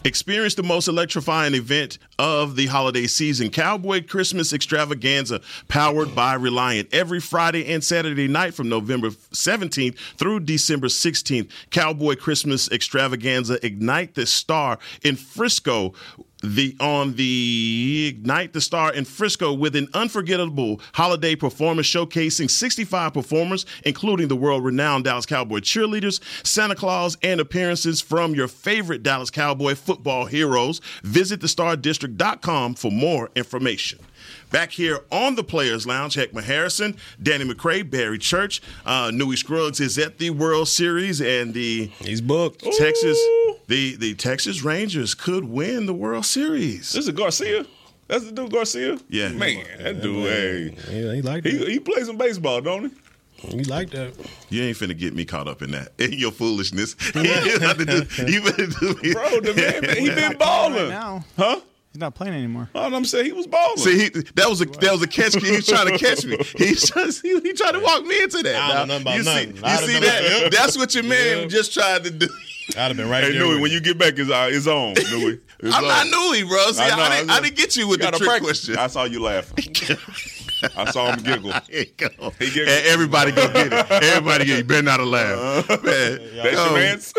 Experience the most electrifying event of the holiday season Cowboy Christmas Extravaganza, powered by Reliant. Every Friday and Saturday night from November 17th through December 16th, Cowboy Christmas Extravaganza Ignite the Star in Frisco the on the Ignite the Star in Frisco with an unforgettable holiday performance showcasing 65 performers, including the world-renowned Dallas Cowboy cheerleaders, Santa Claus, and appearances from your favorite Dallas Cowboy football heroes. Visit thestardistrict.com for more information. Back here on the Players Lounge, Heckma Harrison, Danny McCray, Barry Church, uh, Newy Scruggs is at the World Series, and the he's booked. Texas, the the Texas Rangers could win the World Series. This is Garcia. That's the dude Garcia. Yeah, man, that dude. Hey, yeah, he like he, he plays some baseball, don't he? You like that? You ain't finna get me caught up in that in your foolishness. you better do me. Bro, the man, man he been balling right now. huh? He's not playing anymore. Oh, I'm saying he was balling. See, he, that was a that was a catch. He was trying to catch me. He's just he, he tried to walk me into that. I don't know about you nothing. see, you see that? That's what your man Yeah. just tried to do. I'd have been right Hey, there. Newy, with when you. you get back, it's, uh, it's on, Newy. It's I'm on. not Newy, bro. See, I, I didn't, I I didn't get you with the trick practice. question. I saw you laughing. I saw him giggle. There you go. He giggled. And everybody go get it. Everybody get it. You better not laugh. Man, That's your man's.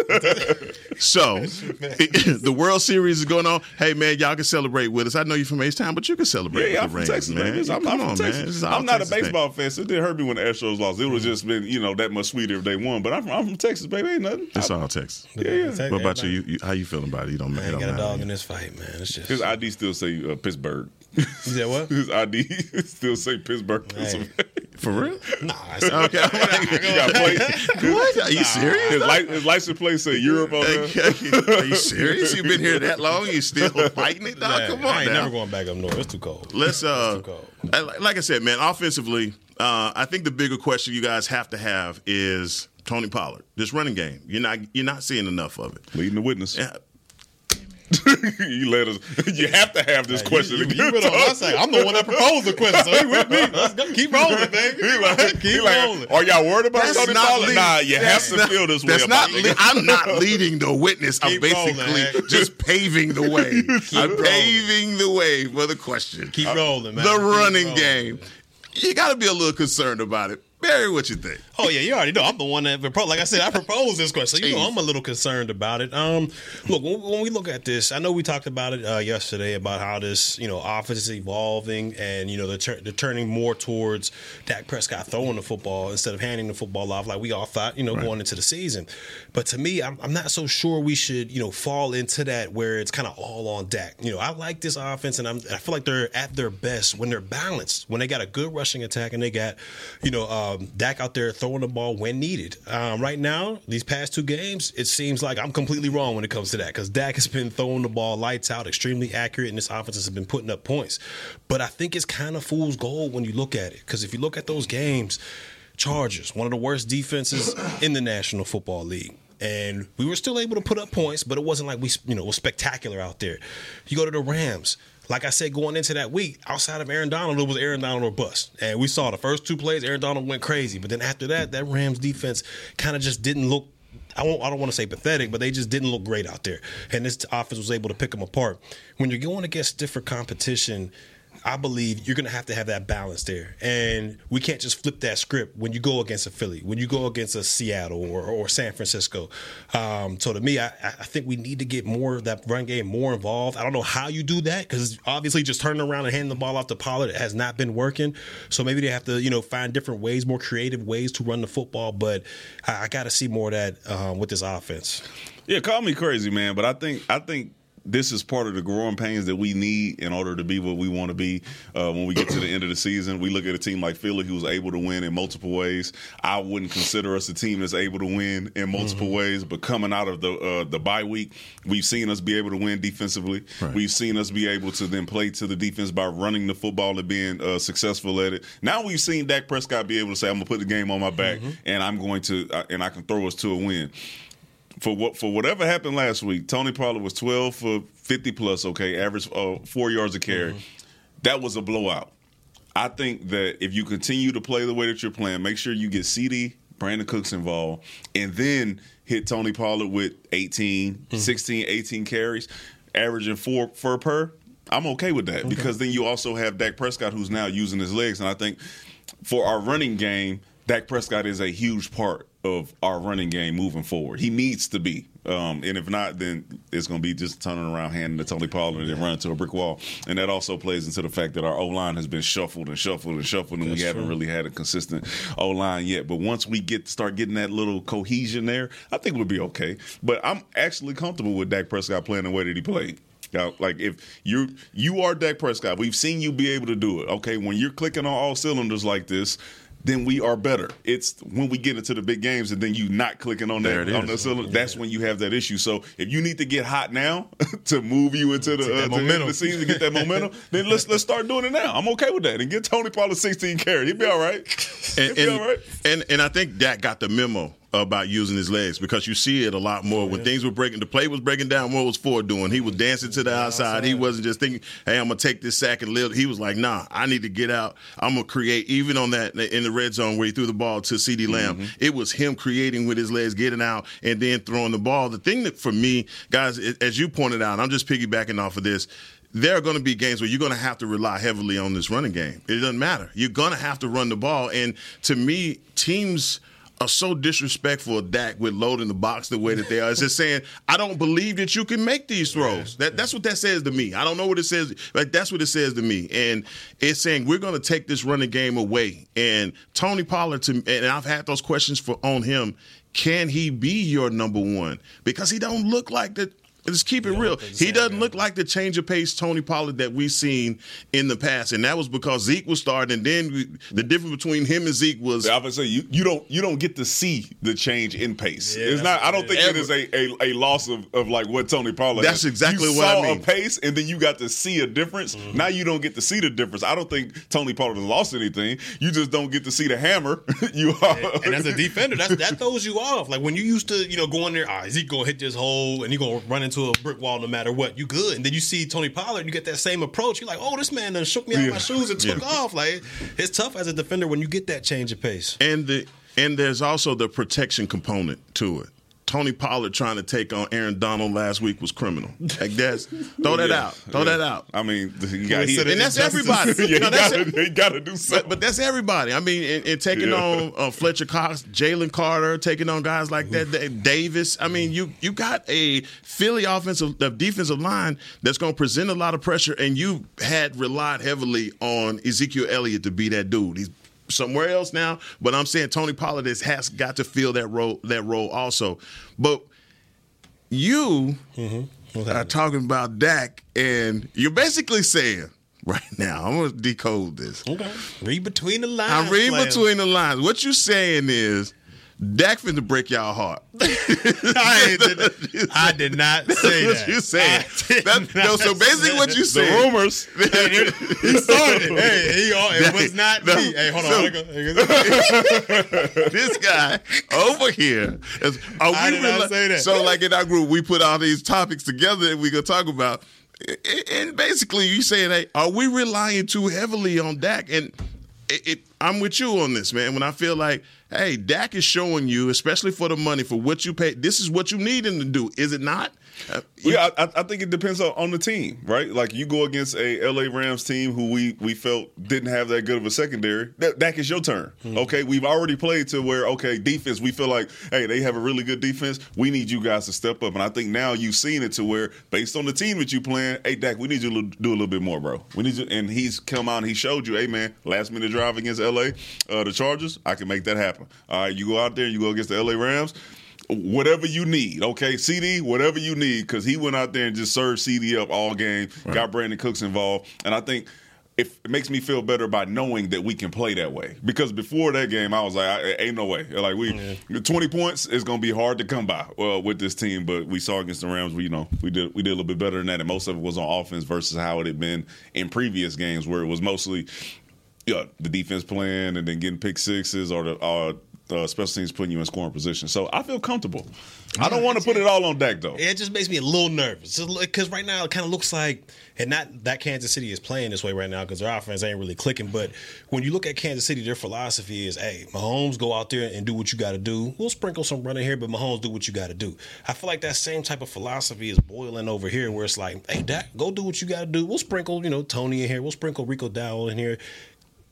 So, the World Series is going on. Hey, man, y'all can celebrate with us. I know you're from H-Town, but you can celebrate Yeah, with I'm the from Rams, Texas, man. man. I'm, Come I'm on, from man. Texas. This I'm not a Texas thing. baseball fan, so it didn't hurt me when the Astros lost. It would have just been, you know, that much sweeter if they won. But I'm from, I'm from Texas, baby. Ain't nothing. It's all Texas. Yeah, yeah. What about you? you, you how you feeling about it? You don't, I ain't don't got a dog in this fight, man. It's just His ID still say uh, Pittsburgh. You said what? His ID still say Pittsburgh. Hey. For real? Nah, it's Okay. I'm like, He got plate. what? Are you serious? His, li- his license plate say Europe on there. Are you serious? You've been here that long? You still fighting it? Dog, Yeah, come on. I ain't now. never going back up north. It's too cold. Let's uh, too cold. Like I said, man. Offensively, uh, I think the bigger question you guys have to have is Tony Pollard. This running game, you're not you're not seeing enough of it. Leading the witness. Yeah, you let us. You have to have this question. You, you, you on my side. I'm the one that proposed the question, so he with me. Let's go. Keep rolling, baby. He like, Keep he like, rolling. Are y'all worried about That's Tony not Pollard? lead- Nah, you have that's to not- feel this way That's about not. it. Le- I'm not leading the witness. I'm basically rolling, just paving the way. I'm rolling. paving the way for the question. Keep uh, rolling, man. the Keep running rolling. game. You got to be a little concerned about it. Barry, what you think? Oh yeah, you already know. I'm the one that proposed. Like I said, I proposed this question, so you know I'm a little concerned about it. Um, look, when, when we look at this, I know we talked about it uh, yesterday about how this, you know, offense is evolving, and you know they're, tur- they're turning more towards Dak Prescott throwing the football instead of handing the football off, like we all thought, you know, going into the season. But to me, I'm, I'm not so sure we should, you know, fall into that where it's kind of all on Dak. You know, I like this offense, and I'm, I feel like they're at their best when they're balanced, when they got a good rushing attack, and they got, you know, um, Dak out there throwing the ball when needed. Um, right now, these past two games, it seems like I'm completely wrong when it comes to that because Dak has been throwing the ball lights out, extremely accurate, and this offense has been putting up points. But I think it's kind of fool's gold when you look at it because if you look at those games, Chargers, one of the worst defenses in the National Football League. And we were still able to put up points, but it wasn't like we, you know, was spectacular out there. You go to the Rams. Like I said, going into that week, outside of Aaron Donald, it was Aaron Donald or bust. And we saw the first two plays, Aaron Donald went crazy. But then after that, that Rams defense kind of just didn't look I, I don't want to say pathetic, but they just didn't look great out there. And this offense was able to pick them apart. When you're going against different competition, I believe you're going to have to have that balance there. And we can't just flip that script when you go against a Philly, when you go against a Seattle or, or San Francisco. Um, so to me, I, I think we need to get more of that run game more involved. I don't know how you do that because obviously just turning around and handing the ball off to Pollard has not been working. So maybe they have to, you know, find different ways, more creative ways to run the football. But I, I got to see more of that um, with this offense. Yeah, call me crazy, man, but I think I think this is part of the growing pains that we need in order to be what we want to be uh, when we get to the end of the season. We look at a team like Philly who was able to win in multiple ways. I wouldn't consider us a team that's able to win in multiple ways, but coming out of the uh, the bye week, we've seen us be able to win defensively. We've seen us be able to then play to the defense by running the football and being uh, successful at it. Now we've seen Dak Prescott be able to say, "I'm gonna put the game on my back, and I'm going to, uh, and I can throw us to a win." For what for whatever happened last week, Tony Pollard was twelve for fifty plus. Okay, average uh, four yards a carry. That was a blowout. I think that if you continue to play the way that you're playing, make sure you get CeeDee, Brandin Cooks involved, and then hit Tony Pollard with 18, 16, 18 carries. averaging four for per, I'm okay with that okay. because then you also have Dak Prescott who's now using his legs, and I think for our running game, Dak Prescott is a huge part of our running game moving forward. He needs to be. Um, and if not, then it's going to be just turning around, handing to Tony Pollard, and then running to a brick wall. And that also plays into the fact that our O line has been shuffled and shuffled and shuffled, and That's we haven't true. really had a consistent O line yet. But once we get start getting that little cohesion there, I think we'll be okay. But I'm actually comfortable with Dak Prescott playing the way that he played. Now, like if you you are Dak Prescott, we've seen you be able to do it. Okay, when you're clicking on all cylinders like this, then we are better. It's when we get into the big games and then you not clicking on that on the cylinder, that's when you have that issue. So if you need to get hot now to move you into the, uh, momentum. the season to get that momentum, then let's let's start doing it now. I'm okay with that. And get Tony Pollard 16 carry. He'll be all right. He'll and, be all right. And and I think Dak got the memo about using his legs because you see it a lot more when things were breaking. The play was breaking down. What was Ford doing? He was dancing to the outside. He wasn't just thinking, "Hey, I'm gonna take this sack and live." He was like, "Nah, I need to get out. I'm gonna create." Even on that in the red zone where he threw the ball to CeeDee Lamb, mm-hmm. it was him creating with his legs, getting out, and then throwing the ball. The thing that for me, guys, as you pointed out, I'm just piggybacking off of this there are going to be games where you're going to have to rely heavily on this running game. It doesn't matter. You're going to have to run the ball. And to me, teams are so disrespectful of Dak with loading the box the way that they are. It's just saying, I don't believe that you can make these throws. That that's what that says to me. I don't know what it says. Like that's what it says to me. And it's saying we're going to take this running game away. And Tony Pollard, to, and I've had those questions for on him. Can he be your number one? Because he don't look like the Let's keep it real. He doesn't look like the change of pace Tony Pollard that we've seen in the past, and that was because Zeke was starting. And then we, the difference between him and Zeke was. I would say you, you don't you don't get to see the change in pace. Yeah, it's not. I don't think ever. it is a, a, a, loss of, of like what Tony Pollard. That's has. exactly you what saw I mean. A pace, and then you got to see a difference. Mm-hmm. Now you don't get to see the difference. I don't think Tony Pollard has lost anything. You just don't get to see the hammer. you are. And, and as a defender, that that throws you off. Like when you used to, you know, go in there, ah, Zeke gonna hit this hole, and he gonna run into a brick wall no matter matter what, you good. And then you see Tony Pollard, you get that same approach. You're like, oh, this man done shook me out yeah. my shoes and took yeah. off. Like it's tough as a defender when you get that change of pace. And the and there's also the protection component to it. Tony Pollard trying to take on Aaron Donald last week was criminal. Like that's throw that yeah, out. Throw yeah. that out. I mean, you got, he, and that's everybody. yeah, no, that's got to do something. But, that's everybody. I mean, and, and taking on uh, Fletcher Cox, Jalen Carter, taking on guys like that, Davis. I mean, you you got a Philly offensive, defensive line that's going to present a lot of pressure, and you had relied heavily on Ezekiel Elliott to be that dude. He's somewhere else now. But I'm saying Tony Pollard has got to fill that role that role also. But you mm-hmm. are talking about Dak, and you're basically saying right now. I'm gonna decode this. Okay. Read between the lines. I'm reading between the lines. What you're saying is Dak finna break y'all heart. I, did, I, did, not say that. you saying? That, no, so basically, what you said? The rumors. he started. Hey, he, it was not no, me. Hey, hold so, on. this guy over here is. Are I did not say that. So, like in our group, we put all these topics together, and we gonna talk about. And basically, you saying, "Hey, are we relying too heavily on Dak?" And it, it, I'm with you on this, man. When I feel like hey, Dak is showing you, especially for the money, for what you pay. This is what you need him to do, is it not? Uh, yeah, I, I, think it depends on, on, the team, right? Like you go against a LA Rams team who we we felt didn't have that good of a secondary. That, Dak is your turn. Mm-hmm. Okay, we've already played to where okay, defense. We feel like hey, they have a really good defense. We need you guys to step up, and I think now you've seen it to where based on the team that you playing, hey Dak, we need you to do a little bit more, bro. We need you, and he's come out and he showed you, hey man, last minute drive against LA, uh, the Chargers, I can make that happen. All right, you go out there, you go against the LA Rams whatever you need. Okay, CeeDee, whatever you need, because he went out there and just served CeeDee up all game, right. got Brandin Cooks involved, and I think. It, makes me feel better by knowing that we can play that way. Because before that game, I was like, I, "Ain't no way." Like we, yeah. twenty points is going to be hard to come by uh, with this team. But we saw against the Rams, we you know we did we did a little bit better than that, and most of it was on offense versus how it had been in previous games, where it was mostly the defense playing and then getting pick sixes or the uh, uh, special teams putting you in scoring position. So I feel comfortable. I don't want to put it all on Dak though. It just makes me a little nervous because right now it kind of looks like, and not that Kansas City is playing this way right now because their offense ain't really clicking. But when you look at Kansas City, their philosophy is, hey, Mahomes go out there and do what you got to do. We'll sprinkle some running here, but Mahomes do what you got to do. I feel like that same type of philosophy is boiling over here, where it's like, hey, Dak, go do what you got to do. We'll sprinkle, you know, Tony in here. We'll sprinkle Rico Dowdle in here.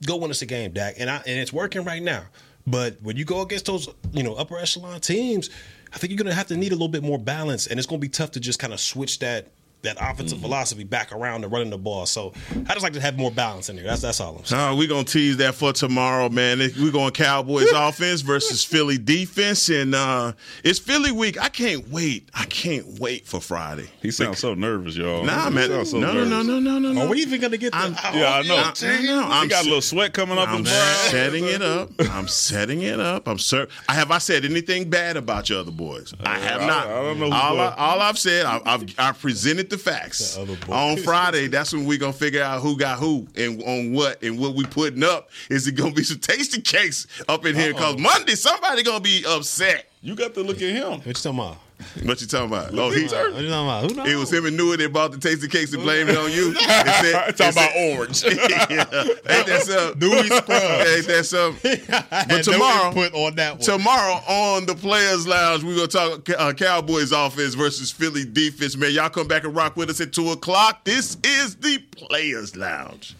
Go win us a game, Dak, and I, and it's working right now. But when you go against those, you know, upper echelon teams, I think you're going to have to need a little bit more balance, and it's going to be tough to just kind of switch that that offensive mm-hmm. philosophy back around to running the ball. So I just like to have more balance in there. That's that's all I'm saying. Uh, we're gonna tease that for tomorrow, man. We're going Cowboys offense versus Philly defense, and uh, it's Philly week. I can't wait. I can't wait for Friday. He sounds so nervous, y'all. Nah, man. So no, no, no, no, no, no, no. Are we even gonna get? The, yeah, I know. I, I know. I'm got a little sweat coming up. I'm setting it up. I'm setting it up. I'm sir. I have I said anything bad about your other boys? I have uh, not. I, I don't know. All, I, all I've said, I, I've, I've presented the facts on Friday, that's when we gonna figure out who got who and on what and what we putting up. Is it gonna be some tasty cakes up in here? Uh-uh. Because Monday somebody gonna be upset. You got to look at him. What you talking about? What you talking about? Oh, he. What you talking about? Who knows? It was him and Newy that bought the tasty cakes and blamed it on you. Said, talking about orange. yeah. Ain't that something? Newy Scruggs. Ain't that something? But tomorrow, put on that one. tomorrow on the Players Lounge, we're gonna talk uh, Cowboys offense versus Philly defense. Man, y'all come back and rock with us at two o'clock. This is the Players Lounge.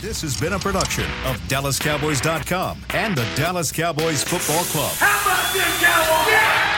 This has been a production of DallasCowboys.com and the Dallas Cowboys Football Club. How about this?